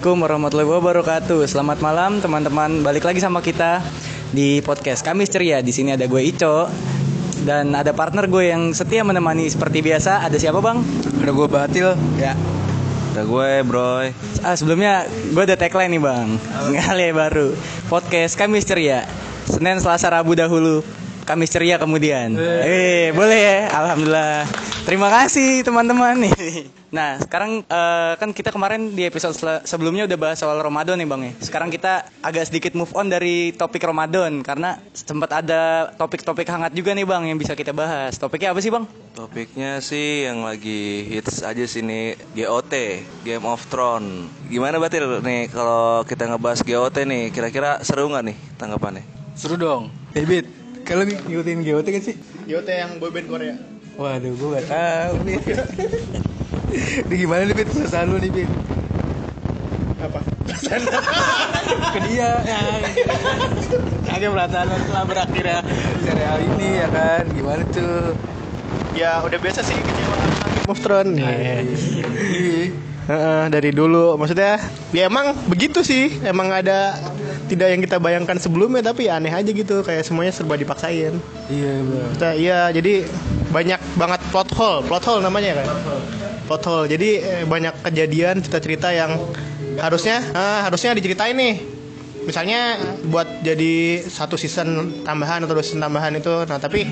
Assalamualaikum warahmatullahi wabarakatuh. Selamat malam teman-teman. Balik lagi sama kita di podcast Kamis Ceria. Di sini ada gue Ico dan ada partner gue yang setia menemani seperti biasa. Ada siapa bang? Ada gue Batil. Ya. Ada gue Broy. Ah, sebelumnya gue ada tagline nih bang. Kali baru. Podcast Kamis Ceria. Senin, Selasa, Rabu dahulu. Kamis Ceria kemudian. Eh, boleh ya. Alhamdulillah. Terima kasih teman-teman nih. Nah, sekarang eh, kan kita kemarin di episode sebelumnya udah bahas soal Ramadan nih Bang ya. Sekarang kita agak sedikit move on dari topik Ramadan karena sempat ada topik-topik hangat juga nih Bang yang bisa kita bahas. Topiknya apa sih Bang? Topiknya sih yang lagi hits aja sini GOT, Game of Thrones. Gimana Batil nih kalau kita ngebahas GOT nih, kira-kira seru nggak nih tanggapannya? Seru dong. David, kalau ngikutin GOT kan sih? GOT yang boyband Korea. Waduh, gue gak tahu nih. Ini gimana nih, Bit? Perasaan lu nih, Bit? Apa? Ke dia, ya. Agak perasaan lu telah berakhir ya serial ini, ya kan? Gimana tuh? ya udah biasa sih kecewa of Thrones. Iya. Heeh, dari dulu maksudnya ya emang begitu sih emang ada tidak yang kita bayangkan sebelumnya tapi ya aneh aja gitu kayak semuanya serba dipaksain. Iya, kita iya jadi banyak banget plot hole plot hole namanya kan? Plot hole. Jadi eh, banyak kejadian cerita-cerita yang harusnya ah, harusnya diceritain nih. Misalnya buat jadi satu season tambahan atau dua season tambahan itu nah tapi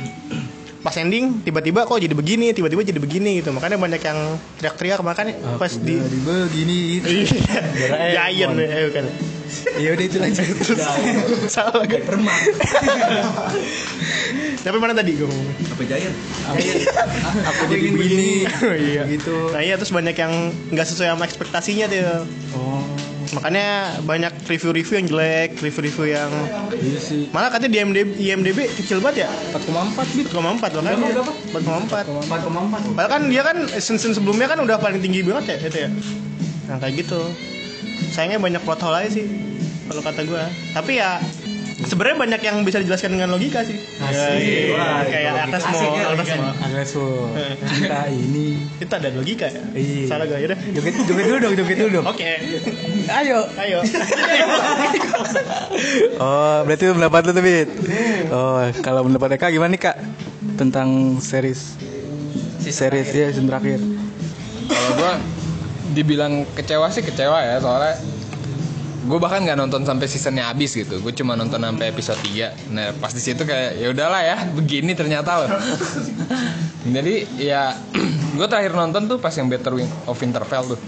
pas ending tiba-tiba kok jadi begini tiba-tiba jadi begini gitu. Makanya banyak yang teriak-teriak makanya pas di di begini itu. Iya, Giant ya bukan. Ya udah itu lanjut terus. Salah gak? Permak. Tapi mana tadi gue ngomong? Apa Giant? Aku jadi begini. Oh, iya. Gitu. Nah iya terus banyak yang nggak sesuai sama ekspektasinya tuh. Oh, Makanya banyak review-review yang jelek, review-review yang iya sih. malah katanya di IMDb, IMDb kecil banget ya. 4,4 Bit. 4,4 bahkan. 4,4. 4,4. Padahal kan dia kan season sebelumnya kan udah paling tinggi banget ya itu ya. Nah kayak gitu. Sayangnya banyak plot hole aja sih kalau kata gue. Tapi ya sebenarnya banyak yang bisa dijelaskan dengan logika sih. Asik. Wah, kayak atas mau atas mau. Agak so. Kita ini. Itu ada logika ya. Iya. Salah gak ya. Joget, joget dulu dong, joget dulu dong. Oke. Ayo. Ayo. Oh, berarti itu pendapat lu tuh, Bit? Oh, kalau pendapat Eka gimana nih, Kak? Tentang series series ya season terakhir. kalau gue dibilang kecewa sih kecewa ya soalnya gue bahkan nggak nonton sampai seasonnya habis gitu. Gue cuma nonton sampai episode 3 nah pas di situ kayak ya udahlah ya begini ternyata loh. Jadi ya gue terakhir nonton tuh pas yang Better Wing of Winterfell tuh.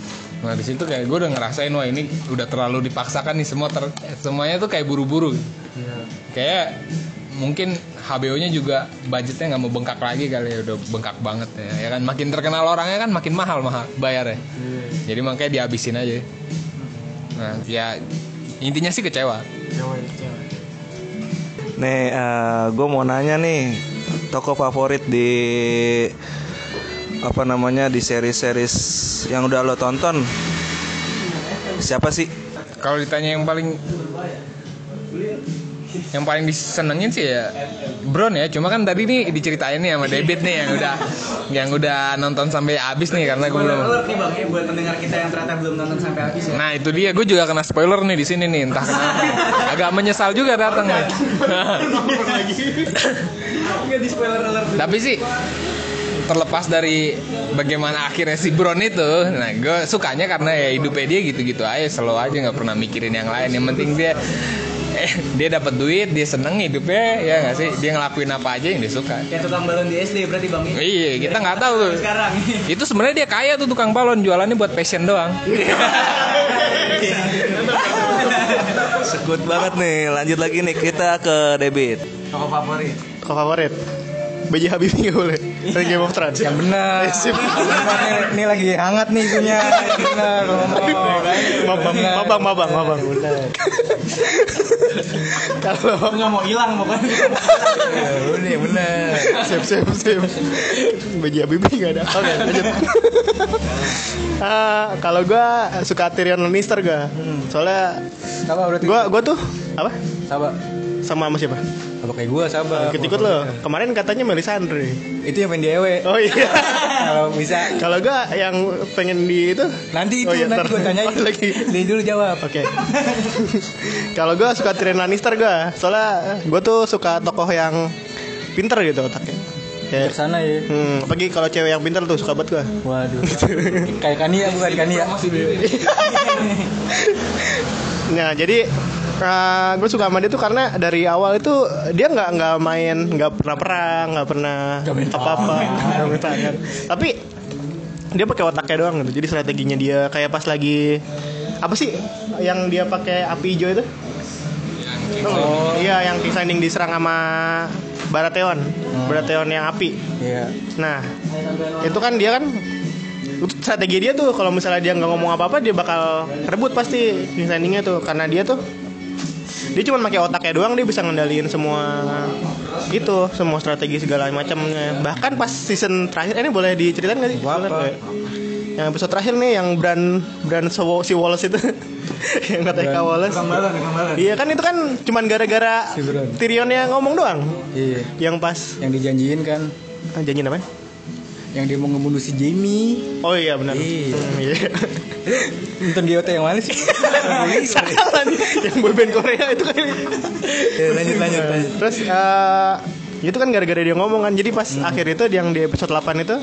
Nah di situ kayak gue udah ngerasain wah ini udah terlalu dipaksakan nih semua ter- semuanya tuh kayak buru-buru. Kayak mungkin HBO-nya juga budgetnya nggak mau bengkak lagi kali ya udah bengkak banget ya, ya kan makin terkenal orangnya kan makin mahal mahal bayarnya jadi makanya dihabisin aja. Nah ya intinya sih kecewa. Nih, gue mau nanya nih, toko favorit di apa namanya di series-series yang udah lo tonton siapa sih? kalau ditanya yang paling yang paling disenengin sih ya Bron ya cuma kan tadi nih diceritain nih sama David nih yang udah yang udah nonton sampai habis nih karena gue belum Alert nih Bang ya buat pendengar kita yang ternyata belum nonton sampai habis ya. Nah itu dia, gue juga kena spoiler nih di sini nih, entah kenapa. Agak menyesal juga datang nih. Alert. Tapi sih terlepas dari bagaimana akhirnya si Bron itu, nah gue sukanya karena ya hidupnya dia gitu-gitu aja, selalu aja nggak pernah mikirin yang lain. Yang penting dia dia dapat duit, dia seneng hidupnya, ya nggak sih? Dia ngelakuin apa aja yang dia suka. Kayak tukang balon di SD berarti Bang ya. Iya, kita nggak tahu tuh. Sekarang. Itu sebenarnya dia kaya tuh tukang balon, jualannya buat passion doang. Sekut banget nih. Lanjut lagi nih kita ke Debit. Toko favorit. Kok favorit? BJ Habibie boleh. Dari Game of Thrones. Yang benar. Ini, ini lagi hangat nih isunya. Benar. Mabang, mabang, mabang, mabang. Kalau Nggak mau hilang pokoknya. Ini benar. sip, sip, sip. BJ Habibie nggak ada. Oke, lanjut. Ah, kalau gua suka Tyrion Lannister gua. Soalnya Sabar berarti. gua gua tuh apa? Sabar. Sama sama siapa? Apa kayak gue sabar. Ikut-ikut lo. Kemarin katanya Melisandre. Itu yang pengen diewe. Oh iya. Kalau bisa. Kalau gua yang pengen di itu Nanti itu Oh iya, nanti gue tanyain. Oh, lagi. Dia dulu jawab. Oke. Kalau gua suka Tyrion Lannister gua. Soalnya gua tuh suka tokoh yang pinter gitu otaknya. Kayak Sana ya. Hmm, apalagi kalau cewek yang pinter tuh suka banget gua. Waduh. kayak Kania bukan Kania. Nah, jadi gue suka sama dia tuh karena dari awal itu dia nggak nggak main nggak pernah perang nggak pernah main tangan. tapi dia pakai otaknya doang gitu. Jadi strateginya dia kayak pas lagi apa sih yang dia pakai api hijau itu? Oh iya yang King Shining diserang sama Baratheon. Baratheon yang api. Iya. Nah, itu kan dia kan strategi dia tuh kalau misalnya dia nggak ngomong apa-apa dia bakal rebut pasti standingnya tuh. Karena dia tuh dia cuma pakai otaknya doang dia bisa ngendaliin semua itu semua strategi segala macamnya. Bahkan pas season terakhir ini boleh diceritain nggak sih? Apa? Boleh. yang episode terakhir nih yang brand brand so- si Wallace itu. Yang kata Eka Wallace. Iya kan itu kan cuman gara-gara Si yang ngomong doang? Iya. yang pas Yang dijanjiin kan. Ah, janji namanya yang dia mau ngebunuh si Jamie. Oh iya benar. Iya. Hmm, iya. Nonton GOT yang mana sih? Salah nih. yang boyband Korea itu kan. Ya, lanjut lanjut lanjut. Terus eh, itu kan gara-gara dia ngomong kan. Jadi pas akhir itu yang di episode 8 itu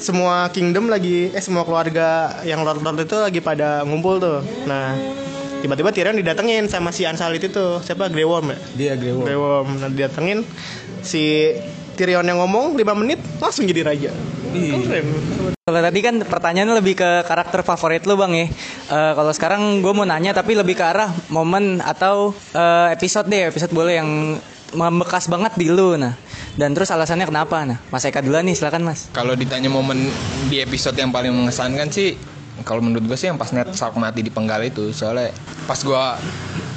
semua kingdom lagi eh semua keluarga yang lord-lord itu lagi pada ngumpul tuh. Nah, tiba-tiba Tyrion didatengin sama si Ansalit itu. Siapa? Grey Worm ya? Dia Grewo. Grey Worm. Nah, didatengin si Tyrion yang ngomong 5 menit langsung jadi raja. Keren. Kalau tadi kan pertanyaannya lebih ke karakter favorit lu bang ya. Eh, kalau sekarang gue mau nanya tapi lebih ke arah momen atau eh, episode deh, episode boleh yang membekas banget di lu nah. Dan terus alasannya kenapa nah? Mas Eka duluan nih, silakan mas. Kalau ditanya momen di episode yang paling mengesankan sih kalau menurut gue sih yang pas Ned Stark mati di penggal itu soalnya pas gue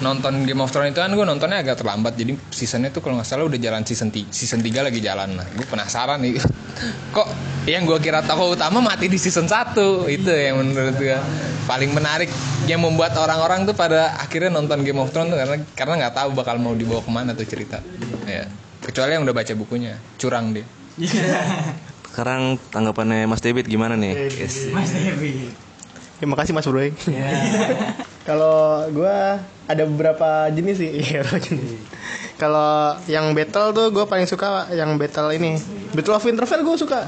nonton Game of Thrones itu kan gue nontonnya agak terlambat. Jadi seasonnya tuh kalau nggak salah udah jalan season 3 season 3 lagi jalan. Nah gue penasaran nih. Kok yang gue kira tokoh utama mati di season 1 itu yang menurut gue paling menarik. Yang membuat orang-orang tuh pada akhirnya nonton Game of Thrones tuh karena karena nggak tabu bakal mau dibawa ke mana tuh cerita. Ya kecuali yang udah baca bukunya curang dia Sekarang tanggapannya Mas David gimana nih? Yes. Terima kasih Mas Bro. Kalau gua ada beberapa jenis sih. Iya, jenis. Kalau yang battle tuh gue paling suka yang battle ini. Battle of Winterfell gue suka.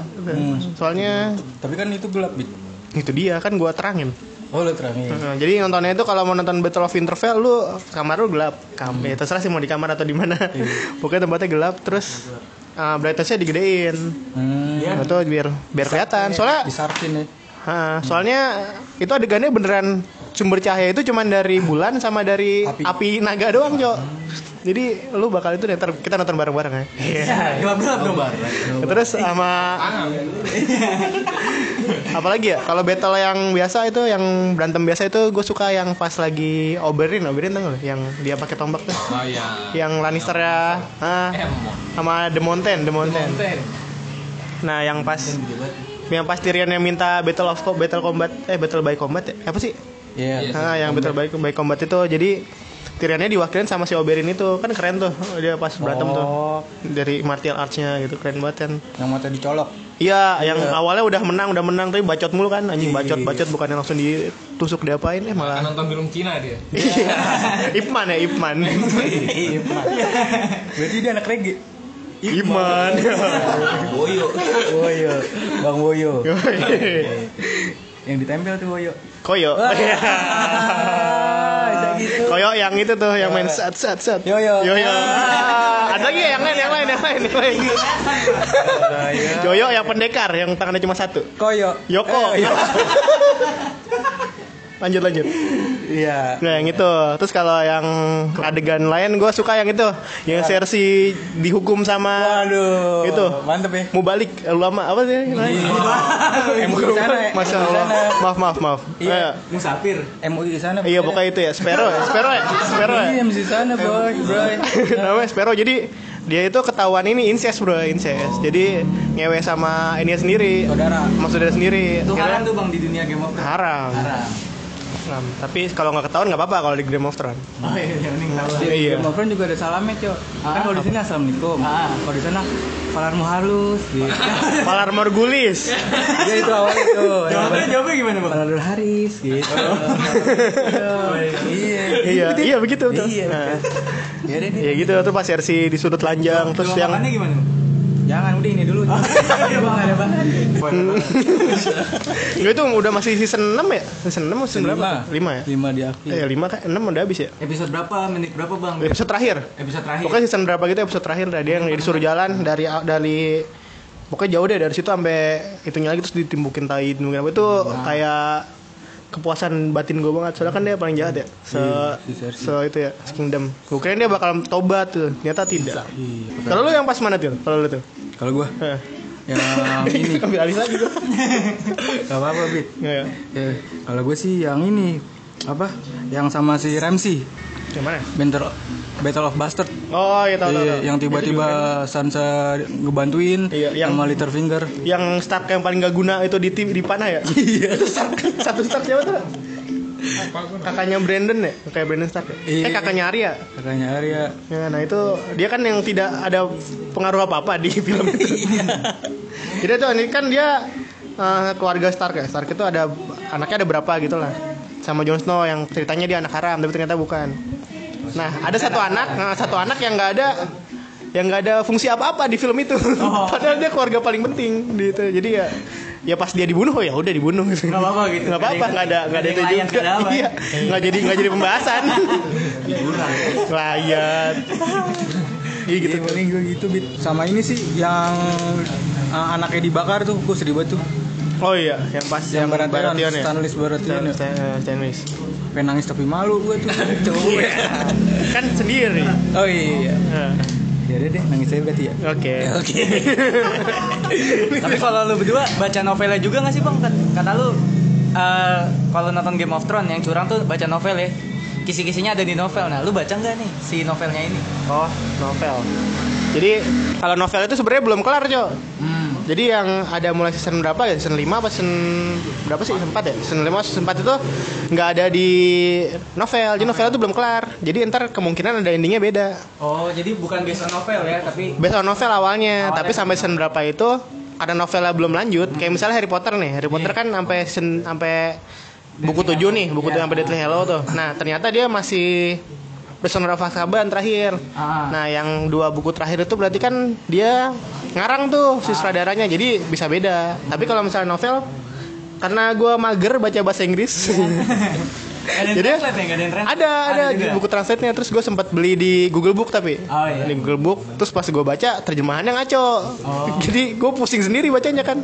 Soalnya Tapi kan itu gelap, Bit. itu dia kan gua terangin. Oh, lo terangin. Nah, jadi nontonnya itu kalau mau nonton Battle of Winterfell lu kamar lu gelap. Kamar ya, terserah sih mau di kamar atau di mana. Pokoknya tempatnya gelap terus uh, brightness-nya digedein. Hmm. Itu biar biar kelihatan. Soalnya Disartin ya. Ha, soalnya itu adegannya beneran sumber cahaya itu cuman dari bulan sama dari api, Api. naga doang, Cok. Jadi lu bakal itu ntar kita nonton bareng-bareng ya. Gelap-gelap dong. Terus sama apalagi ya? Kalau battle yang biasa itu yang berantem biasa itu gue suka yang pas lagi Oberyn, Oberyn tau gak? Yang dia pakai tombak tuh. oh iya Yang Lannister ya, ah, sama The Mountain, The Mountain. Nah, yang pas yang pas Tyrion yang minta battle of battle combat eh battle by combat ya apa sih Iya. nah yang battle by, by combat itu. Jadi Tyrionnya diwakilin sama si Oberyn itu. Kan keren tuh dia pas berantem tuh. Oh, dari martial arts-nya gitu keren banget kan yang mata dicolok. iya yang awalnya udah menang udah menang tapi bacot mulu kan. Anjing bacot bacot bukannya langsung ditusuk diapain eh Kan malah. Nonton film Cina dia. Iya. Ipman ya Ipman. Berarti dia anak reggae. Ipman. Boyo. Boyo. Bang Boyo. Yang ditempel tuh. Koyo gitu. Koyo yang itu tuh yang main sat sat sat Yoyo. Yoyo. Ada lagi ya? Yang lain yang lain yang lain yang lain. Yoyo yang pendekar yang tangannya cuma satu. Koyo. Yoko. Eh, Yoko. lanjut lanjut Iya. nah yang itu terus kalau yang adegan lain gue suka yang itu yang Cersei dihukum sama Waduh. Itu. Mantep ya. mau balik lama apa sih MUI di sana ya. Masya Allah maaf maaf maaf Iya. Musafir. MUI di sana. iya pokoknya itu ya Sparrow ya Sparrow ya ya Iya, di sana, boy, bro. namanya Sparrow jadi dia itu ketahuan ini incest bro incest jadi ngewe sama ini sendiri Saudara. saudara sendiri Itu haram tuh bang di dunia Game of haram Haram. Tapi kalau nggak ketahuan nggak apa-apa kalau di Game of Thrones. Oh iya, yang penting tahu. Di Iya. Game of Thrones juga ada salamnya, Cok. Kan kalau di sini assalamualaikum. Ah. Kalau di sana palarmu halus gitu. Palar Morgulis. Dia itu awalnya tuh. Jawabannya jawabnya gimana, Bang? Palar Haris gitu. Iya. iya, iya begitu betul. Iya. Nah, Ya deh, ya gitu tuh pas RC di sudut lanjang terus yang gimana? Jangan udah ini dulu. Iya, Bang, ada Bang. Enggak itu udah masih season 6 ya? Season 6 season berapa? 5 ya? Lima di akhir. Eh 5 kan 6 udah habis ya? Episode berapa? Menit berapa, Bang? Episode terakhir. Episode terakhir. Pokoknya season berapa gitu episode terakhir dah dia yang disuruh jalan dari dari pokoknya jauh deh dari situ sampai itunya lagi terus ditimbukin tai itu kayak kepuasan batin gue banget. Soalnya kan dia paling jahat ya. Se, Cersei. se itu ya se kingdom. Gue kira dia bakal tobat tuh. Ternyata tidak. Kalau lu yang pas mana tuh kalau lu tuh? Kalau gua? Eh. yang ini. Ambil alih lagi tuh. Gak apa-apa, Bit. ya, ya. Ya, kalau gue sih yang ini. Apa? Yang sama si Ramsey, yang mana Battle Battle of Bastard. oh iya tahu tahu Iya, tahu. yang tiba-tiba Sansa ngebantuin Iya, yang- sama Littlefinger. yang Stark yang paling gak guna itu di tim di panah ya iya Stark satu Stark siapa tuh kakaknya Brandon ya kayak Brandon Stark ya Iya. eh kakaknya Arya Kakaknya Arya. Ya, nah itu dia kan yang tidak ada pengaruh apa-apa di film itu. Jadi tuh ini kan dia eh, keluarga Stark ya. Stark itu ada anaknya ada berapa gitu lah. Sama Jon Snow yang ceritanya dia anak haram tapi ternyata bukan. Nah, ada satu anak, nah, satu anak yang nggak ada yang nggak ada fungsi apa-apa di film itu. Padahal dia keluarga paling penting di itu. Jadi ya ya pas dia dibunuh oh ya udah dibunuh Nggak apa-apa gitu. nggak apa-apa nggak ada nggak ada itu juga layan, nggak ada apa. iya jadi nggak jadi pembahasan layan iya gitu Iya, paling gue gitu, Bit. Sama ini sih yang uh, anaknya dibakar tuh, gue sedih banget tuh. Oh iya yang pas Yang Baratheon, Baratheon ya Stannis Baratheon ya. Stan- Stan- Stannis Pengen nangis tapi malu gue tuh. Cowok. kan sendiri Oh iya. Nah, Ya deh, nangis aja berarti ya. oke Oke. Tapi kalau lu berdua baca novelnya juga gak sih bang? Kat- Kata lu eh, kalau nonton Game of Thrones yang curang tuh baca novel ya. Kisi-kisinya ada di novel. Nah, lu baca nggak nih si novelnya ini? oh novel jadi kalau novel itu sebenarnya belum kelar cok Hmm. Jadi yang ada mulai season berapa ya? Season 5 apa season berapa sih? Season 4 ya? Season 5 season 4 itu nggak ada di novel. Jadi novel itu belum kelar. Jadi ntar kemungkinan ada endingnya beda. Oh, jadi bukan based on novel ya, tapi based on novel awalnya, Awalnya. Tapi sampai season berapa itu ada novelnya belum lanjut. Kayak misalnya Harry Potter nih. Harry Potter kan sampai sampai buku 7 nih, buku Iya. sampai Deathly Hallow tuh. Nah, ternyata dia masih Prisoner of Azkaban terakhir. Ah. Nah, yang dua buku terakhir itu berarti kan dia ngarang tuh si sutradaranya. Jadi bisa beda. Tapi kalau misalnya novel karena gua mager baca bahasa Inggris. ada yang Jadi translate ya, ada translate? ada ada juga? buku translate-nya terus gue sempat beli di Google Book tapi Oh, iya. di Google Book terus pas gue baca terjemahannya ngaco Oh. jadi gue pusing sendiri bacanya kan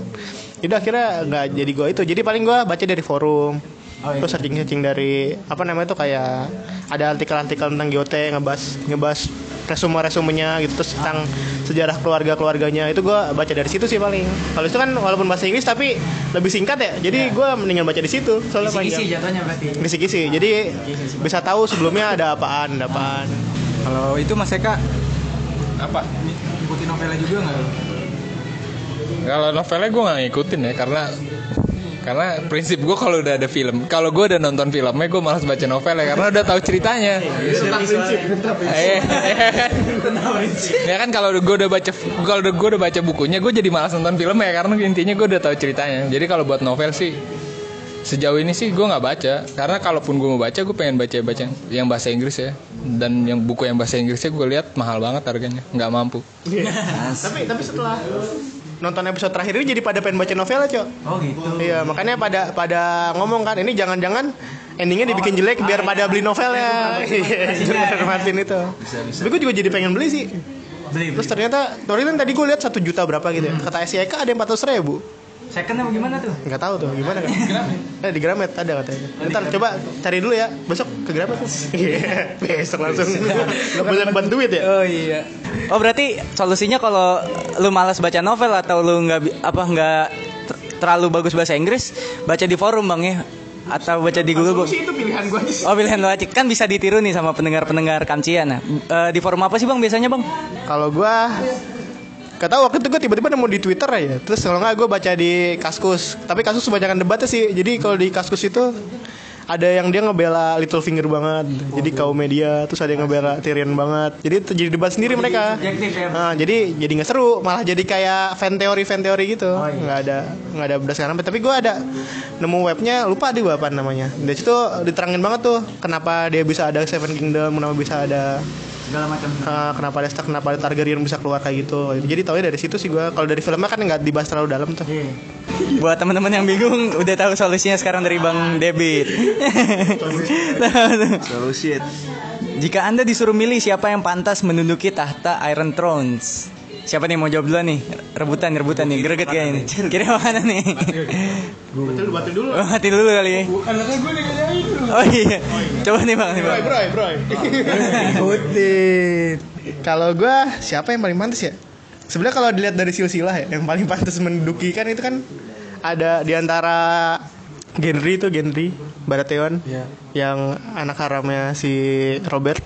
jadi akhirnya nggak jadi gue itu jadi paling gue baca dari forum Oh, iya. terus searching searching dari apa namanya itu kayak ada artikel-artikel tentang GOT ngebahas ngebahas resume resumenya gitu terus tentang sejarah keluarga keluarganya itu gue baca dari situ sih paling kalau itu kan walaupun bahasa Inggris tapi lebih singkat ya jadi gue mendingan baca di situ soalnya Kisi-kisi panjang jatuhnya berarti. kisi-kisi jadi bisa tahu sebelumnya ada apaan ada apaan Kalau itu Mas Eka Apa? ngikutin novelnya juga nggak? Kalau novelnya gue nggak ngikutin ya karena karena prinsip gue kalau udah ada film, kalau gue udah nonton filmnya gue malas baca novelnya karena udah tahu ceritanya. Eh, ya kan kalau gue udah baca kalau gue udah baca bukunya gue jadi malas nonton filmnya karena intinya gue udah tahu ceritanya. Jadi kalau buat novel sih sejauh ini sih gue nggak baca karena kalaupun gue mau baca gue pengen baca baca yang bahasa Inggris ya dan yang buku yang bahasa Inggrisnya gue lihat mahal banget harganya nggak mampu. tapi tapi setelah nonton episode terakhir ini jadi pada pengen baca novel cok. Oh gitu. iya makanya pada pada ngomong kan ini jangan-jangan endingnya dibikin jelek biar pada beli novelnya. iya George Martin itu. Tapi gue juga jadi pengen beli sih. Beli. terus ternyata kemarin tadi gue lihat satu juta berapa gitu ya. Kata SYK ada empat ratus ribu Second apa gimana tuh? nggak tahu tuh gimana kan? Eh di Gramet ada katanya. Ntar coba cari dulu ya. Besok ke Gramet tuh. Iya, besok langsung. Banyak duit ya? Oh iya. Oh berarti solusinya kalau lu malas baca novel atau lu nggak apa nggak ter- terlalu bagus bahasa Inggris, baca di forum bang ya? Atau baca di Google Book. itu pilihan gue aja sih. Oh pilihan lu aja. Kan bisa ditiru nih sama pendengar-pendengar kamcian. Nah, eh, di forum apa sih bang biasanya bang? Kalau gua Gak tau waktu itu gue tiba-tiba nemu di Twitter aja Terus kalau nggak gue baca di Kaskus. Tapi Kaskus kebanyakan debatnya sih. Jadi kalau di Kaskus itu ada yang dia ngebela Littlefinger banget. Jadi kaum media terus ada yang ngebela Tyrion banget. Jadi jadi debat sendiri mereka. Subjektif ya. Nah, jadi jadi nggak seru. Malah jadi kayak fan teori fan teori gitu. Oh, iya. nggak ada nggak ada berdasarkan apa. Tapi gue ada nemu webnya lupa di apa namanya. Dari situ diterangin banget tuh kenapa dia bisa ada Seven Kingdom kenapa bisa ada Segala macam. uh, kenapa ada Stark kenapa ada Targaryen bisa keluar kayak gitu jadi taunya dari situ sih gue kalau dari filmnya kan nggak dibahas terlalu dalam tuh Iya. Buat teman-teman yang bingung udah tahu solusinya sekarang dari Bang Debit. Solusi. Jika Anda disuruh milih siapa yang pantas menduduki tahta Iron Thrones? Siapa nih mau jawab dulu nih? Rebutan, rebutan nih. Greget kayak ini. Kira mana nih? betul batul dulu Oh, mati dulu kali ya. Oh iya. Coba nih Bang, nih Bang. bro bro kalau gue siapa yang paling pantas ya sebenarnya kalau dilihat dari silsilah ya yang paling pantas menduduki kan itu kan ada di antara Gendry itu Gendry Baratheon Iya. yang anak haramnya si Robert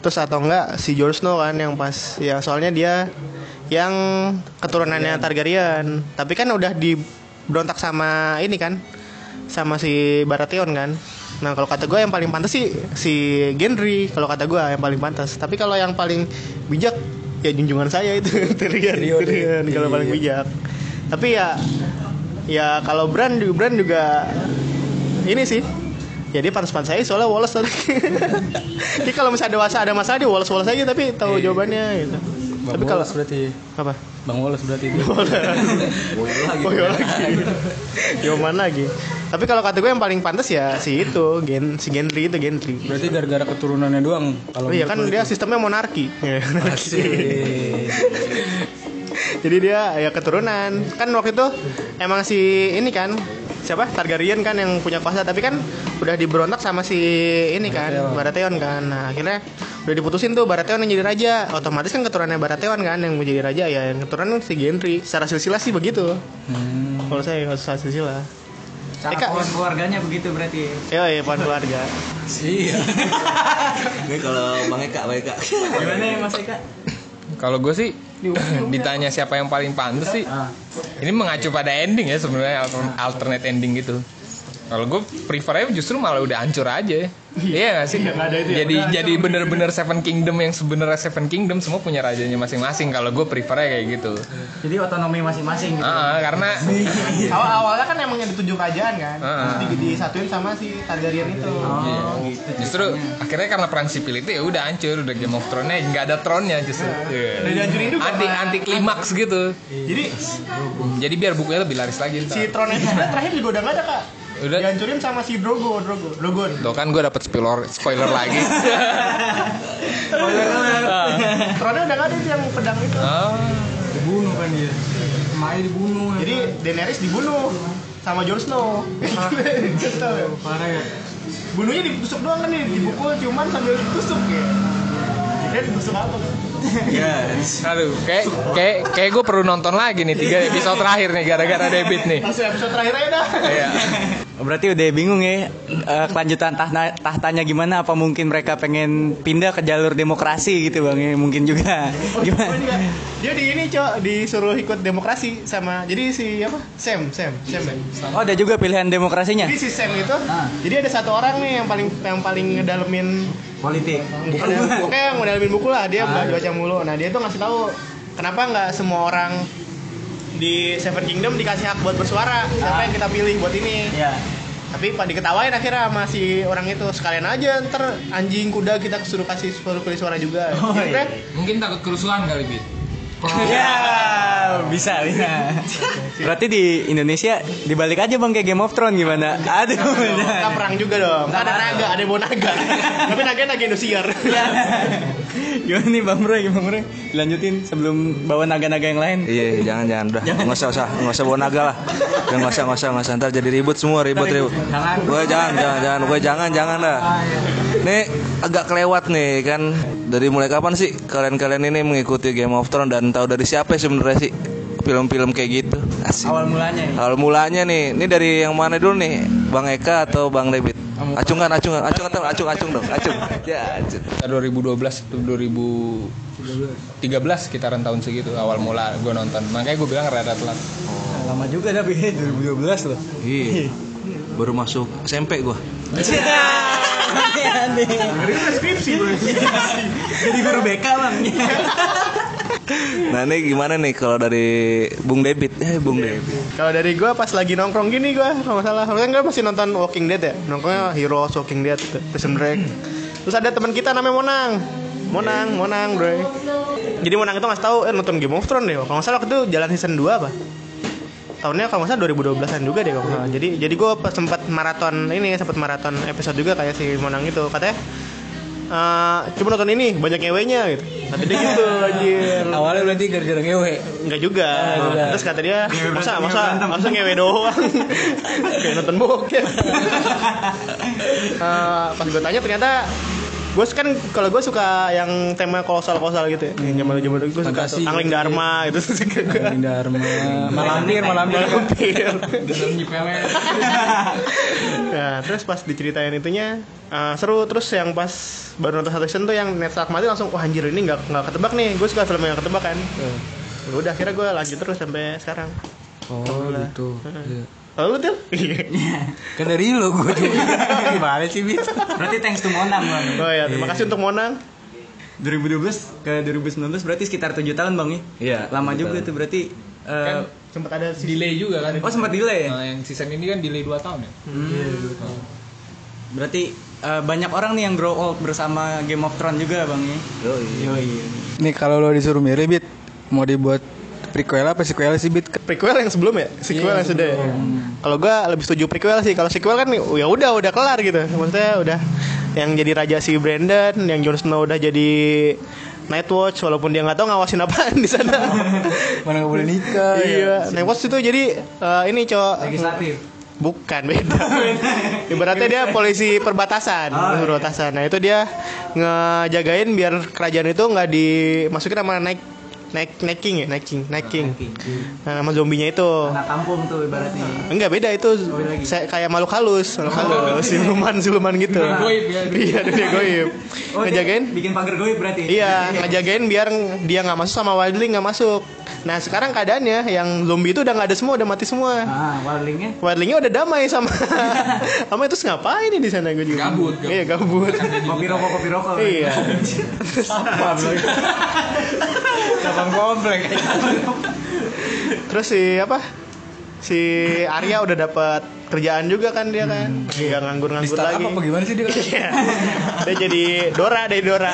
terus atau enggak si Jon Snow kan yang pas ya soalnya dia yang keturunannya Targaryen. Tapi kan udah diberontak sama ini kan sama si Baratheon kan. Nah kalau kata gue yang paling pantas sih si Gendry kalau kata gue yang paling pantas. Tapi kalau yang paling bijak ya junjungan saya itu Tyrion Tyrion kalau paling bijak. Tapi ya ya kalau Bran juga Bran juga ini sih ya dia pantas-pantas saya soalnya Wallace tadi jadi kalau misalnya masalah ada masalah dia Wallace Wallace aja tapi tahu jawabannya gitu Bang tapi kalau berarti apa Bang Wallace berarti itu. Boyo lagi. Yoman lagi. Tapi kalau kata gue yang paling pantas ya si itu, Gen si Gendry itu Gendry. Berarti gara-gara keturunannya doang kalau Oh iya kan dia sistemnya monarki. Ya, monarki. Jadi dia ya keturunan. Kan waktu itu emang si ini kan siapa Targaryen kan yang punya kuasa tapi kan udah diberontak sama si ini kan Baratheon kan. Nah, akhirnya udah diputusin tuh Baratheon yang jadi raja. Otomatis kan keturunannya Baratheon kan yang menjadi raja ya yang keturunan si Gendry. Secara silsilah sih begitu. Kalau saya secara silsilah. Cara Eka. pohon keluarganya begitu berarti. Ya, ya, pohon keluarga. Iya. Ini kalau Bang Eka, Bang Eka. Gimana ya Mas Eka? Kalau gue sih ditanya siapa yang paling pantas sih. Ini mengacu pada ending ya sebenarnya alter- alternate ending gitu. Kalau gue prefernya justru malah udah hancur aja. Iya gak sih? jadi jadi bener-bener Seven Kingdom yang sebenarnya Seven Kingdom semua punya rajanya masing-masing. Kalau gue prefernya kayak gitu. Jadi otonomi masing-masing gitu. Ah, karena Awal awalnya kan emang yang ditunjuk kerajaan kan. Heeh. Terus di- disatuin sama si Targaryen itu. Oh, gitu. justru akhirnya karena perang sipil itu ya udah hancur udah Game of Thrones-nya nggak ada throne-nya justru. Iya. Udah dihancurin juga. Anti anti klimaks gitu. Jadi Jadi biar bukunya lebih laris lagi. si itu sebenarnya terakhir juga udah gak ada kak. Udah. Dihancurin sama si Drogo, Drogo, Drogon. Tuh kan gue dapet spoiler spoiler lagi. Throne udah gak ada itu yang pedang itu. Ah. Dibunuh kan dia. Maya dibunuh. Jadi Daenerys dibunuh sama Jon Snow. Kesel ya. parah ya. Bunuhnya ditusuk doang kan nih, dipukul cuman sambil ditusuk ya. Dia ditusuk apa? Aduh, kayak kayak kayak gue perlu nonton lagi nih tiga episode terakhir nih gara-gara debit nih. Langsung episode terakhir aja dah. Iya. Oh, Berarti udah bingung ya eh, kelanjutan tahta tahtanya gimana? Apa mungkin mereka pengen pindah ke jalur demokrasi gitu bang? Ya, mungkin juga. Oh, Gimana? juga. Dia di ini cok disuruh ikut demokrasi sama jadi si apa Sam Sam Sam ya? Oh ada juga pilihan demokrasinya? Jadi si Sam itu jadi ada satu orang nih yang paling yang paling ngedalemin Politik. bukan yang- pokoknya yang ngedalemin buku lah dia baca mulu nah dia tuh ngasih tahu kenapa nggak semua orang di Seven Kingdom dikasih hak buat bersuara siapa yang kita pilih buat ini Ya. tapi pak diketawain akhirnya sama si orang itu sekalian aja ntar anjing kuda kita suruh kasih suruh pilih suara juga Oh, Jadi, iya. Bre, Mungkin takut kerusuhan kali Bit. Ya, bisa, bisa. Berarti di Indonesia dibalik aja bang kayak Game of Thrones gimana? Aduh, kita perang juga dong ada naga ada yang bawa naga tapi naga naga Indosiar gimana nih bang Bro? Gimana Bro? Dilanjutin sebelum bawa naga-naga yang lain. Iya, jangan jangan udah. Nggak usah usah, nggak usah bawa naga lah. Udah nggak usah nggak usah nggak usah ntar jadi ribut semua ribut ribut. Jangan. Gue jangan jangan jangan gue jangan jangan dah. Nih agak kelewat nih kan. Dari mulai kapan sih kalian-kalian ini mengikuti Game of Thrones dan tahu dari siapa sebenarnya sih film-film kayak gitu? Asik. Awal mulanya. ya. Awal mulanya nih, ini dari yang mana dulu nih? Bang Eka atau Bang Debit? Acungan, acungan, acungan, acung, acung, acung dong, acung. Ya, acung. Kita 2012 atau 2013 sekitaran tahun segitu awal mula gue nonton. Makanya gue bilang rada telat. Lama juga tapi 2012 loh. Iya. Baru masuk SMP. Skripsi bro. Jadi guru BK bang. Nah, ini gimana nih kalau dari Bung Debit? Eh, Bung Debit. Kalau dari gue pas lagi nongkrong gini gue kalau nggak salah, kan gue masih nonton Walking Dead ya, nongkrongnya Heroes, Walking Dead, Prison Break. Terus ada teman kita namanya Monang, Monang, Monang bro. Jadi Monang itu ngasih tahu eh nonton Game of Thrones deh. Kalau nggak salah waktu itu jalan season 2 apa? Tahunnya kalau nggak salah 2012an juga deh kalau nggak salah. Jadi jadi gue sempat maraton ini sempat maraton episode juga kayak si Monang itu katanya. Eh cuma nonton ini banyak ngewenya gitu. Kata dia gitu anjir. Awalnya berarti gara-gara ngewe. Enggak juga. Terus kata dia, masa masa masa ngewe doang. Kayak nonton bokep. Eh, pas gue tanya ternyata gue kan kalau gue suka yang tema kolosal kolosal gitu ya yang zaman zaman dulu gue suka tuh Fantasi. angling dharma itu suka gue Dharma. Malampir, malampir. Malampir. Nah terus pas diceritain itunya eh, seru terus yang pas baru nonton satu season tuh yang Stark mati langsung wah anjir ini nggak nggak ketebak nih gue suka film yang ketebak kan Ya udah akhirnya gue lanjut terus sampai sekarang Oh gitu. Iya. Lalu tuh Kan dari lu gue juga. Gimana sih Bit? Berarti thanks to Monang bang. Oh ya, terima kasih untuk Monang. 2012 ke 2019 berarti sekitar 7 tahun bang ya? Iya, Lama juga tahun. tuh berarti. eh, Kan Sempat ada si delay juga kan. oh sempat delay ya? Nah, yang season ini kan delay 2 tahun ya. Berarti eh, banyak orang nih yang grow old bersama Game of Thrones juga bang ya? Yoi. Yoi. Nih kalau lo disuruh milih Bit, mau dibuat prequel apa sequel sih Bit? prequel yang sebelum ya, sequel yang sudah. ya? Kalau gua lebih setuju prequel sih. Kalau sequel kan ya udah udah kelar gitu. Maksudnya udah yang jadi raja si Brandon, yang Jon Snow udah jadi Nightwatch walaupun dia nggak tahu ngawasin apaan di sana. Mana nggak boleh nikah? ya? iya, Nightwatch itu jadi eh, ini cowok Legislatif. Bukan beda. Ibaratnya dia polisi perbatasan, polisi perbatasan. Nah itu dia ngejagain biar kerajaan itu nggak dimasukin sama naik naik naik king ya, naik king, naik king. Nah, nama zombinya itu. Anak kampung tuh ibaratnya. Enggak beda itu beda lagi. saya kayak makhluk halus, makhluk halus, siluman siluman gitu. Goib ya. Iya, dunia goib. Oh, Ngejagain bikin pagar goib berarti. Iya, ngejagain biar dia nggak masuk sama wildling nggak masuk. Nah sekarang keadaannya yang zombie itu udah nggak ada semua, udah mati semua. Ah, wildlingnya Wildlingnya udah damai sama sama itu ngapain di sana gue juga. Gabut, gabut. Iya gabut. kopi rokok kopi rokok. iya. Abang komplek. Terus si apa? Si Arya udah dapat kerjaan juga kan dia kan. Nggak Di nganggur-nganggur lagi. apa gimana sih dia? Iya. dia jadi Dora dari Dora.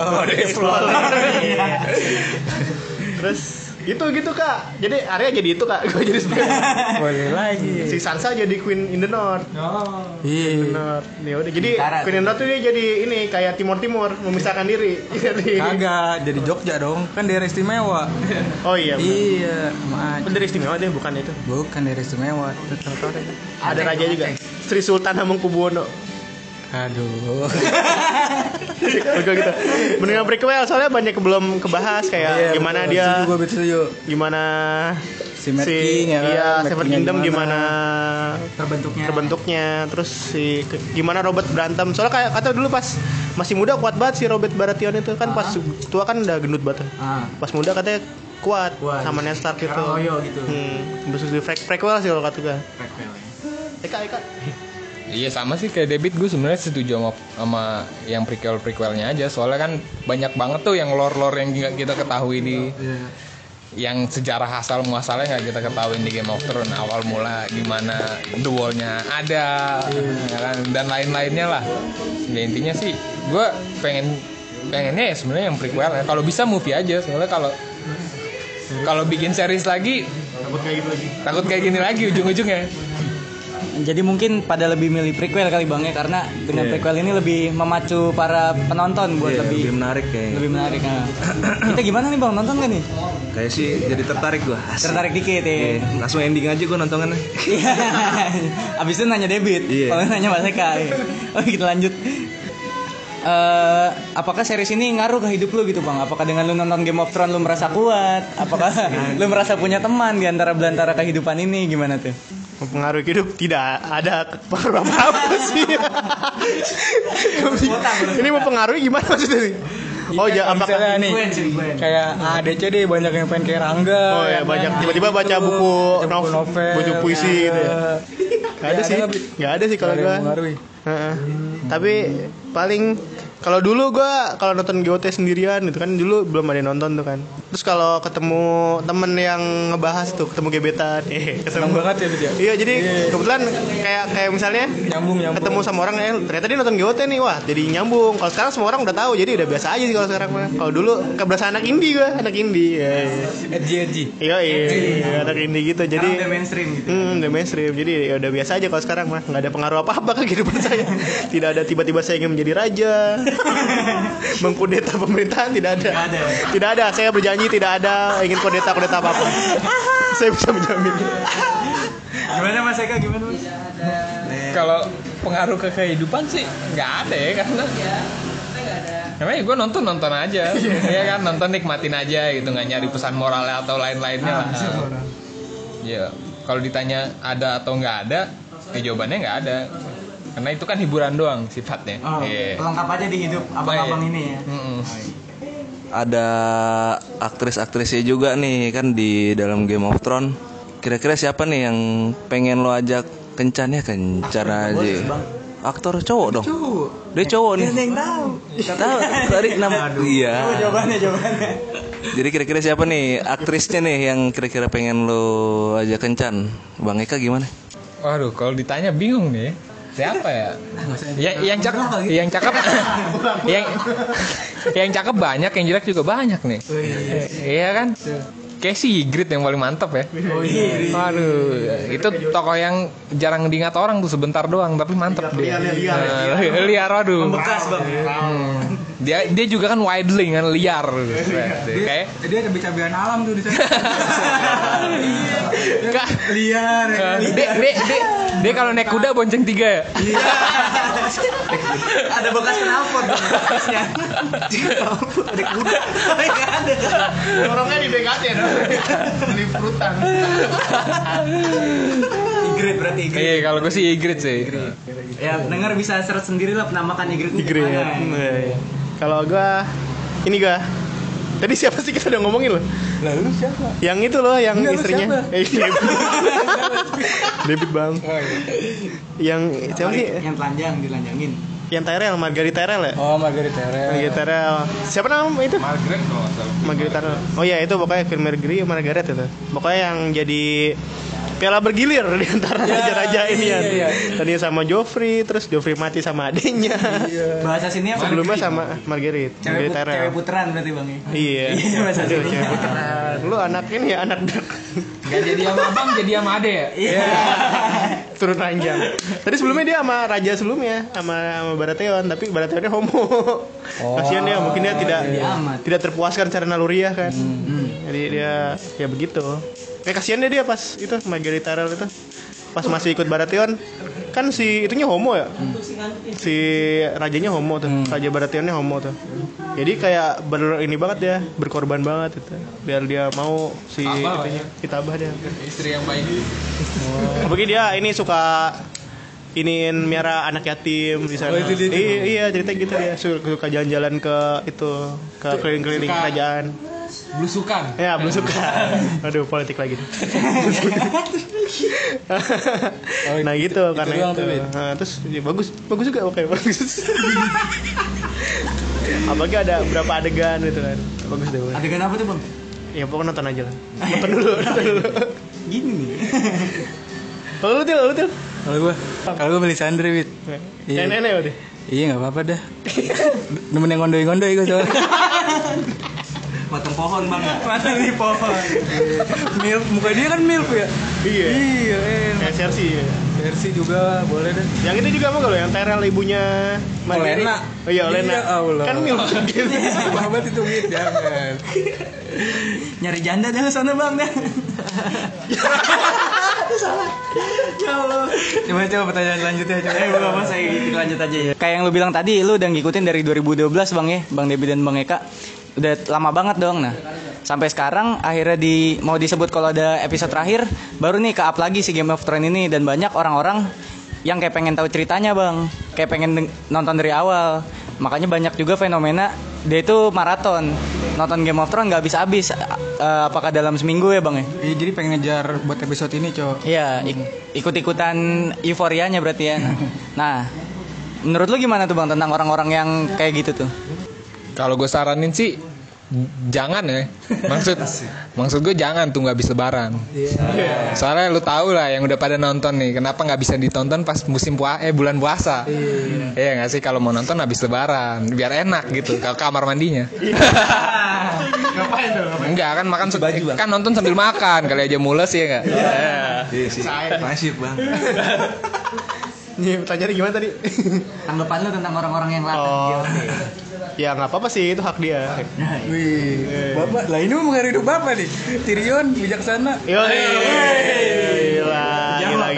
Oh, dia explorer. Iya. Terus gitu gitu kak. Jadi Arya jadi itu kak. Gue jadi sebagai Boleh lagi. si Sansa jadi Queen in the North. Oh. Iya. Benar. Ya udah jadi Utara Queen in the North tuh dia jadi ini kayak Timur Timur memisahkan diri. Jadi Kagak, jadi Jogja dong. Kan daerah istimewa. Oh iya. iya, maaf. Bener istimewa deh bukan itu. Bukan daerah istimewa. Ada raja juga. Sri Sultan Hamengkubuwono. Aduh. Oke gitu. Mendingan prequel soalnya banyak yang belum kebahas kayak gimana betul. dia Setuju gua, betul setuju. gimana Si Mad King ya kan, iya, Seven Kingdom gimana. gimana Terbentuknya. terbentuknya terus si ke- gimana Robert berantem soalnya kayak kata dulu pas masih muda kuat banget si Robert Baratheon itu kan pas tua kan udah gendut banget Ah. pas muda katanya kuat, Kuat. sama Ned Stark itu Sekarang loyo gitu. hmm, terus di pre- prequel sih kalau kata gue Prequel ya. Eka Eka Iya sama sih kayak David gue sebenarnya setuju sama, sama yang prequel prequelnya aja. Soalnya kan banyak banget tuh yang lore lore yang nggak kita ketahui di yang sejarah asal muasalnya nggak kita ketahui di Game of Thrones awal mula gimana duelnya ada ya kan? Dan lain-lainnya lah. Ya intinya sih gue pengen pengennya ya sebenarnya yang prequel ya. Kalau bisa movie aja. Soalnya kalau kalau bikin series lagi takut kayak gitu lagi. takut kayak gini lagi ujung-ujungnya Jadi mungkin pada lebih milih prequel kali bang ya karena dengan Iya. prequel ini lebih memacu para penonton buat Iya, lebih lebih menarik kayaknya. lebih menarik. Nah. Kita gimana nih bang nonton kan nih? Kayak sih jadi tertarik gua. Asik. Tertarik dikit ya. Iya, langsung ending aja gua nontonnya. Iya. Abis itu nanya debit. Iya. Kalau nanya Mas Eka. iya. Oh kita lanjut. Eh, apakah series ini ngaruh ke hidup lu gitu bang? Apakah dengan lu nonton Game of Thrones lu merasa kuat? Apakah lu merasa punya teman di antara belantara kehidupan ini? Gimana tuh? Mempengaruhi hidup tidak ada pengaruh apa apa sih ini mempengaruhi gimana maksudnya oh Iya, ya apakah misalnya nih kayak ADC deh banyak yang pengen kayak Rangga Oh ya banyak tiba-tiba baca Gitu. buku Baca buku novel, buku puisi gitu ya. Gak ada Ya, sih. Gak ada sih kalau gue. Tapi paling kalau dulu gua kalau nonton GOT sendirian itu kan dulu belum ada yang nonton tuh kan. Terus kalau ketemu temen yang ngebahas tuh ketemu gebetan, eh Senang ketemu banget ya Bit ya. Iya jadi kebetulan kayak kayak misalnya Nyambung, nyambung. ketemu sama orang eh ternyata dia nonton GOT nih wah jadi nyambung. Kalau sekarang semua orang udah tahu jadi udah biasa aja sih kalau sekarang mah. Kalau dulu kayak berasa anak indie gua, anak indie. Iya iya. Edgy edgy. Iya iya, anak indie gitu. Jadi udah mainstream gitu. Hmm, udah mainstream. Jadi ya udah biasa aja kalau sekarang mah nggak ada pengaruh apa-apa ke kehidupan saya. Tidak ada tiba-tiba saya ingin menjadi raja. Mengkudeta pemerintahan tidak ada. Nggak ada. Tidak ada. Saya berjanji tidak ada ingin kudeta kudeta apa-apa. saya bisa menjamin. Gimana Mas Eka gimana Mas? Kalau pengaruh ke kehidupan sih nggak ada ya karena Namanya gue nonton nonton aja, ya kan nonton nikmatin aja gitu nggak nyari pesan moralnya atau lain-lainnya lah. Ya kalau ditanya ada atau nggak ada, ya jawabannya nggak ada. Karena itu kan hiburan doang sifatnya. Oh, Iya. pelengkap aja di hidup abang-abang Iya. ini ya. Mm-mm. Ada aktris-aktrisnya juga nih kan di dalam Game of Thrones. Kira-kira siapa nih yang pengen lo ajak kencan ya kencan aja. Aktor cowok dong. Dia cowok nih. yang tahu. Tahu tadi nama iya. Jawabannya jawabannya. Jadi kira-kira siapa nih aktrisnya nih yang kira-kira pengen lo ajak kencan? Bang Eka gimana? Waduh, kalau ditanya bingung nih. Siapa ya? ya yang cakep, yang cakep, yang yang cakep banyak, yang jelek juga banyak nih. Iya kan? Kayak si Ygritte yang paling mantep ya. Waduh, itu tokoh yang jarang diingat orang tuh sebentar doang, tapi mantep dia. Nah, Liar, waduh. Bekas bang. Hmm. Dia dia juga kan wildling kan liar. Kayak Dia ada cabean alam tuh di sana. Kak, Liar. Dia, dia, dia, dia kalau naik kuda bonceng tiga ya? Ada bekas knalpot. Bekasnya. Ada kuda. Ada. Dorongnya di BKT ya. Beli frutan. Igrit berarti Igrit. Iya, kalau gue sih Ygritte sih. Ya dengar bisa search sendiri lah penampakan Igrit Igrit. gimana. Iya. Kalau gua ini gua Tadi siapa sih kita udah ngomongin loh? Lalu siapa? Yang itu loh, yang Enggak, lu istrinya. Eh, David. David bang. Yang siapa sih? Yang telanjang dilanjangin. Yang Tyrell, Margaret Tyrell ya? Oh, Margaret Terel. Margaret Tyrell. Siapa nama itu? Margaret kalau nggak salah. Margaret Tyrell. Oh iya itu pokoknya film Margaret Margaret itu. Pokoknya yang jadi piala bergilir di antara raja-raja ini ya. iya, iya. Tadi sama Joffrey, terus Joffrey mati sama adiknya. Bahasa sini apa? Sebelumnya sama Margaret, Cewek, Margaret put- cewek putaran berarti bang ya. Iya. Iya, bahasa Aduh, sini. cewek putaran. Lu anak ini ya, anak Gak jadi sama abang, jadi sama ade ya? Iya. turun ranjang. Tadi sebelumnya dia sama raja sebelumnya, sama sama Baratheon, tapi Baratheonnya homo. Kasihan dia, mungkin dia tidak amat. tidak terpuaskan secara naluriah kan. Jadi dia ya begitu. Kayak kasihan dia dia pas itu Margaret Tyrell itu. Pas masih ikut Baratheon kan si itunya homo ya. Si rajanya homo tuh. Raja Baratheonnya homo tuh. Jadi kayak ber ini banget ya, berkorban banget itu. Biar dia mau si lah itunya ditabah dia. Istri yang baik. Apalagi dia ini suka iniin miara anak yatim di sana. Oh, itu dia. I- iya, cerita gitu dia. Suka, jalan-jalan ke itu ke keliling-keliling kerajaan. Belusukan. Ya, belum suka. Aduh, politik lagi. nah gitu karena doang itu. tuh, Wid. Nah, terus ya, bagus, bagus juga oke bagus. Apalagi ada berapa adegan gitu kan. Bagus deh. bagus. Adegan apa tuh bang? Ya pokoknya nonton aja lah. Nonton dulu, nonton dulu. Gini nih. Kalau lu til, lu til. Kalau gua, kalau gua Melisandre, Wit. Iya. Nenek-nenek udah. Iya nggak apa-apa dah. Nemen yang gondoi-gondoi gua soalnya. Potong pohon bang. Mana nih pohon? milf, muka dia kan milf ya. Iya. Iya. Kayak Cersei ya. Versi juga boleh deh. Yang itu juga mau kalau yang Tyrell ibunya Margaret. Olena. Oh iya Olena. Iya, Allah. Kan mil Banget itu Wit, jangan. Nyari janda dah sana bang dah. Ya Allah. Coba coba pertanyaan selanjutnya coba. Eh belum apa saya gitu lanjut aja ya. Kayak yang lu bilang tadi, lu udah ngikutin dari 2012 bang ya, bang Debi dan bang Eka. Udah lama banget dong. Nah, sampai sekarang akhirnya di mau disebut kalau ada episode terakhir, baru nih ke up lagi si Game of Thrones ini dan banyak orang-orang yang kayak pengen tahu ceritanya bang, kayak pengen nonton dari awal. Makanya banyak juga fenomena dia itu maraton. nonton Game of Thrones nggak habis-habis. Eh, apakah dalam seminggu ya bang ya? Iya, jadi pengen ngejar buat episode ini, Cok. Iya, ik- ikut-ikutan euforianya berarti ya. Nah, menurut lu gimana tuh bang tentang orang-orang yang kayak gitu tuh? Kalau gue saranin sih jangan ya. Maksud maksud gue jangan tunggu habis lebaran. Soalnya lu tahu lah yang udah pada nonton nih, kenapa nggak bisa ditonton pas musim puasa eh bulan puasa? Iya nggak sih kalau mau nonton habis lebaran biar enak gitu ke kamar mandinya. Ngapain tuh? Enggak kan makan kan nonton sambil makan kali aja mules ya enggak? Iya sih. Nasib bang. Nih, pertanyaannya gimana tadi? Tanggapan lu tentang orang-orang yang latah Oh. Ya nggak apa-apa sih itu hak dia. Wih, Bapak, lah ini mau mengaruhi hidup Bapak nih. Tyrion bijaksana. Yo,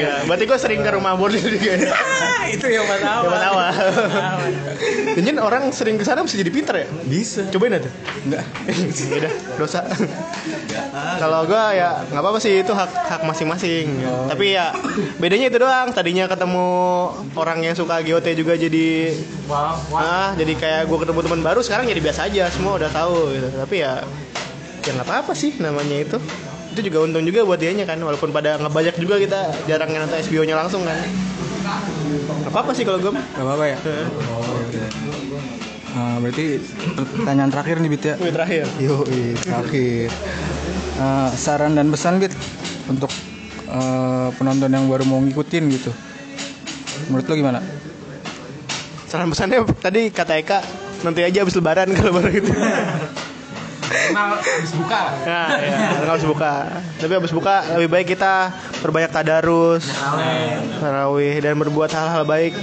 gila, gila. Berarti gue sering ke rumah Borneo juga. ya? itu yang pertama. Siapa tahu. Jangan orang sering ke sana bisa jadi pinter ya? Bisa. Cobain aja. Enggak. Udah, dosa. Kalau gue ya nggak apa-apa sih itu hak hak masing-masing. Tapi ya bedanya itu doang. Tadinya ketemu orang yang suka GOT juga jadi ah jadi kayak gue ketemu teman baru sekarang jadi biasa aja. Semua udah tahu gitu. Tapi ya ya nggak apa-apa sih namanya itu. Itu juga untung juga buat dianya kan walaupun pada ngebajak juga kita jarang nonton SBO-nya langsung kan. Gak apa-apa sih kalau gue mah. Gak apa-apa ya? Ah, berarti pertanyaan terakhir nih Bit ya. Wih, terakhir. Yo, terakhir. Ah, saran dan pesan Bit untuk eh, penonton yang baru mau ngikutin gitu. Menurut lo gimana? Saran pesannya tadi kata Eka nanti aja habis lebaran kalau baru gitu. habis buka. Ya, kalau habis buka. Tapi habis buka lebih baik kita perbanyak tadarus, tarawih dan berbuat hal-hal baik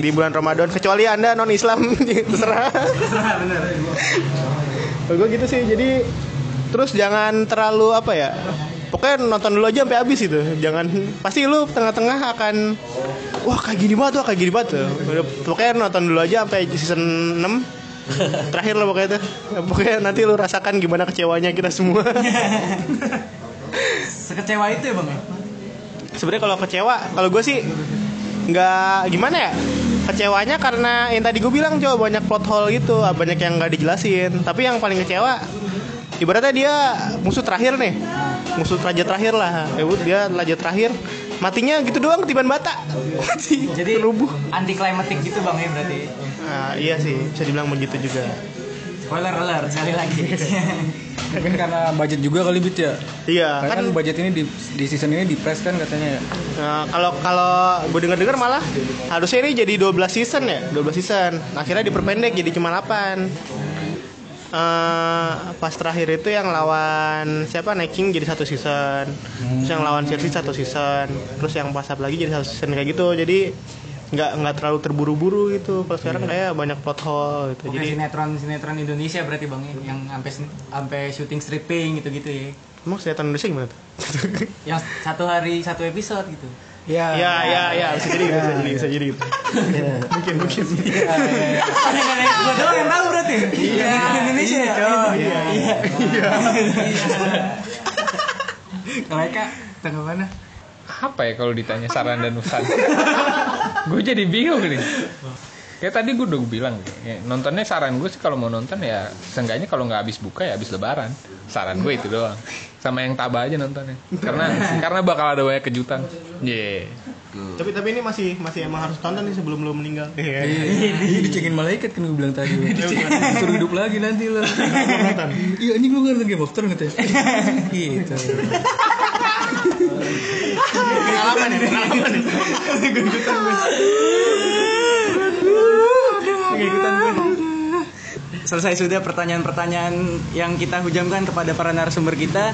di bulan Ramadan kecuali Anda non Islam terserah. Kalau gue gitu sih. Jadi terus jangan terlalu apa ya? Pokoknya nonton dulu aja sampai habis itu. Jangan pasti lu tengah-tengah akan wah kayak gini banget, wah kayak gini banget tuh. Pokoknya nonton dulu aja sampai season 6 terakhir lah pokoknya itu pokoknya nanti lu rasakan gimana kecewanya kita semua. Sekecewa itu ya bang ya? sebenarnya kalau kecewa kalau gue sih nggak gimana ya? Kecewanya karena yang tadi gue bilang coba banyak plot hole gitu banyak yang nggak dijelasin. Tapi yang paling kecewa ibaratnya dia musuh terakhir nih. Musuh raja terakhir lah. Ya dia raja terakhir matinya gitu doang ketiban bata mati Jadi rubuh anti klimatik gitu bang ya berarti. nah, iya sih bisa dibilang begitu juga Spoiler alert sekali lagi. Mungkin karena budget juga kali Bit ya. iya Karena kan kan budget ini di, di season ini di press kan katanya ya. Nah, kalau kalau gue dengar-dengar malah harusnya ini jadi 12 season ya, 12 season. Akhirnya diperpendek jadi cuma 8. Eh, pas terakhir itu yang lawan siapa Night King jadi satu season, terus yang lawan Chelsea satu season, terus yang pas lagi jadi satu season kayak gitu. Jadi nggak nggak terlalu terburu-buru gitu. Kalau sekarang kayak banyak plot hole gitu. Bukan Jadi sinetron sinetron Indonesia berarti bang ya? yang sampai sampai syuting stripping gitu gitu ya. emang sinetron Indonesia gimana tuh? Yang satu hari satu episode gitu. Ya. ya ya ya bisa jadi gitu, bisa jadi bisa jadi gitu. mungkin mungkin. Gue doang yang tahu berarti. Iya. Indonesia ya. Iya iya. Kalau Eka tanggapannya? Apa ya kalau ditanya saran dan pesan? gue jadi bingung nih. Kayak tadi gue udah bilang, ya, nontonnya saran gue sih kalau mau nonton ya seenggaknya kalau nggak habis buka ya habis lebaran. Saran gue itu doang. Sama yang tabah aja nontonnya. Karena karena bakal ada banyak kejutan. Iya. Tapi tapi ini masih masih emang harus tonton nih sebelum lu meninggal. Iya. Iya dicengin malaikat kan gue bilang tadi. Suruh hidup lagi nanti lo. Iya anjing lu nggak nonton Game of Thrones katanya. Gitu. Pengalaman nih, pengalaman nih. Selesai sudah pertanyaan-pertanyaan yang kita hujamkan kepada para narasumber kita.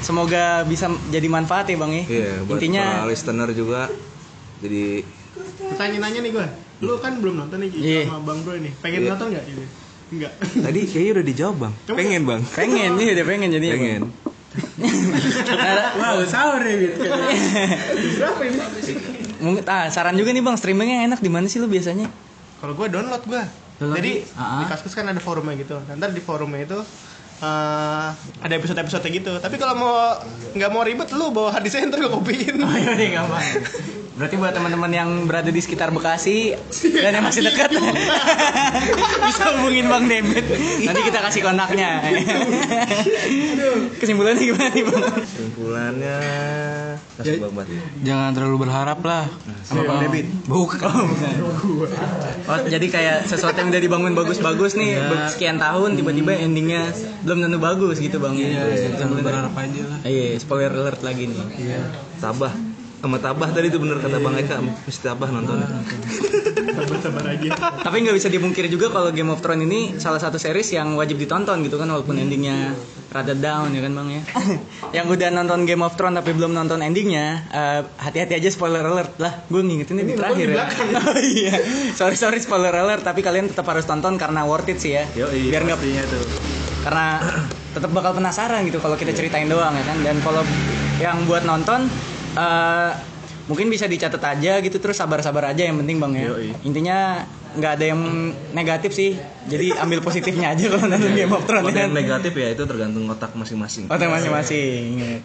Semoga bisa jadi manfaat ya bang ya. Iya, buat Intinya para listener juga. Jadi Tanya-nanya nih gue. Lu kan belum nonton nih Iya. sama Bang Bro ini. Pengen Iya. nonton nggak ini? Enggak. tadi kayaknya udah dijawab bang. Pengen bang. pengen nih udah pengen jadi Pengen. Wow, sahur ya. Berapa ini? Mungkin ah saran juga nih bang streamingnya enak di mana sih lu biasanya? Kalau gue download gue. Jadi di- Ah. di Kaskus kan ada forumnya gitu. Nanti di forumnya itu eh, ada episode-episode gitu. Tapi kalau mau nggak mau ribet lu bawa hard disk ntar gue kopiin. Oh iya deh gampang. Berarti buat teman-teman yang berada di sekitar Bekasi dan yang masih dekat bisa hubungin Bang David. Nanti kita kasih kontaknya. Kesimpulannya gimana nih Bang? Kesimpulannya Kasih Bang Bat. Jangan terlalu berharap lah. Sama Bang David? Bukan. Oh, bukan. Oh, jadi kayak sesuatu yang udah dibangun bagus-bagus nih Iya. sekian tahun tiba-tiba endingnya belum tentu bagus gitu Bang. Iya, jangan berharap aja lah. Iya, spoiler alert lagi nih. Iya. Tabah. Sama Tabah tadi itu bener kata Bang Eka, mesti Tabah nonton. Sabar-sabar aja. Tapi nggak bisa dipungkiri juga kalau Game of Thrones ini salah satu series yang wajib ditonton gitu kan walaupun endingnya rada down ya kan bang ya. yang udah nonton Game of Thrones tapi belum nonton endingnya, eh, hati-hati aja spoiler alert lah. Gue ngingetinnya di terakhir ya. oh iya, sorry sorry spoiler alert tapi kalian tetap harus tonton karena worth it sih ya. Biar nggak tuh. Karena tetap bakal penasaran gitu kalau kita ceritain doang ya kan dan kalau yang buat nonton eh, mungkin bisa dicatat aja gitu terus sabar-sabar aja yang penting bang ya Yoi. intinya nggak ada yang negatif sih jadi ambil positifnya aja kalau nonton Game of Thrones Kalau ya yang kan negatif ya itu tergantung otak masing-masing. otak masing-masing Ingat.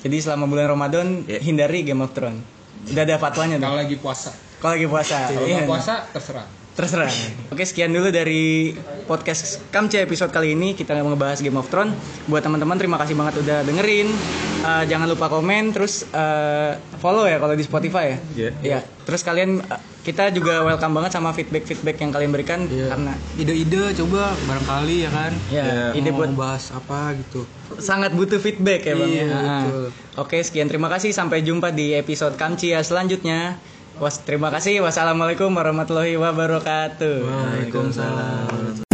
jadi selama bulan Ramadan Ya. hindari Game of Thrones udah ada fatwanya Kalau lagi puasa. kalau lagi puasa Kalau Iya. puasa terserah. Terserah. Oke, sekian dulu dari podcast Kamce episode kali ini. Kita ngebahas Game of Thrones. Buat teman-teman terima kasih banget udah dengerin. Eh, jangan lupa komen terus eh, follow ya kalau di Spotify ya. Iya. Iya. Terus kalian eh, kita juga welcome banget sama feedback-feedback yang kalian berikan karena Ide-ide coba barangkali ya kan. ya ide Mau buat bahas apa gitu. sangat butuh feedback ya bang. Iya, Ah. betul. Oke, sekian terima kasih. Sampai jumpa di episode Kamcia selanjutnya. Was, terima kasih. Wassalamualaikum warahmatullahi wabarakatuh. Waalaikumsalam.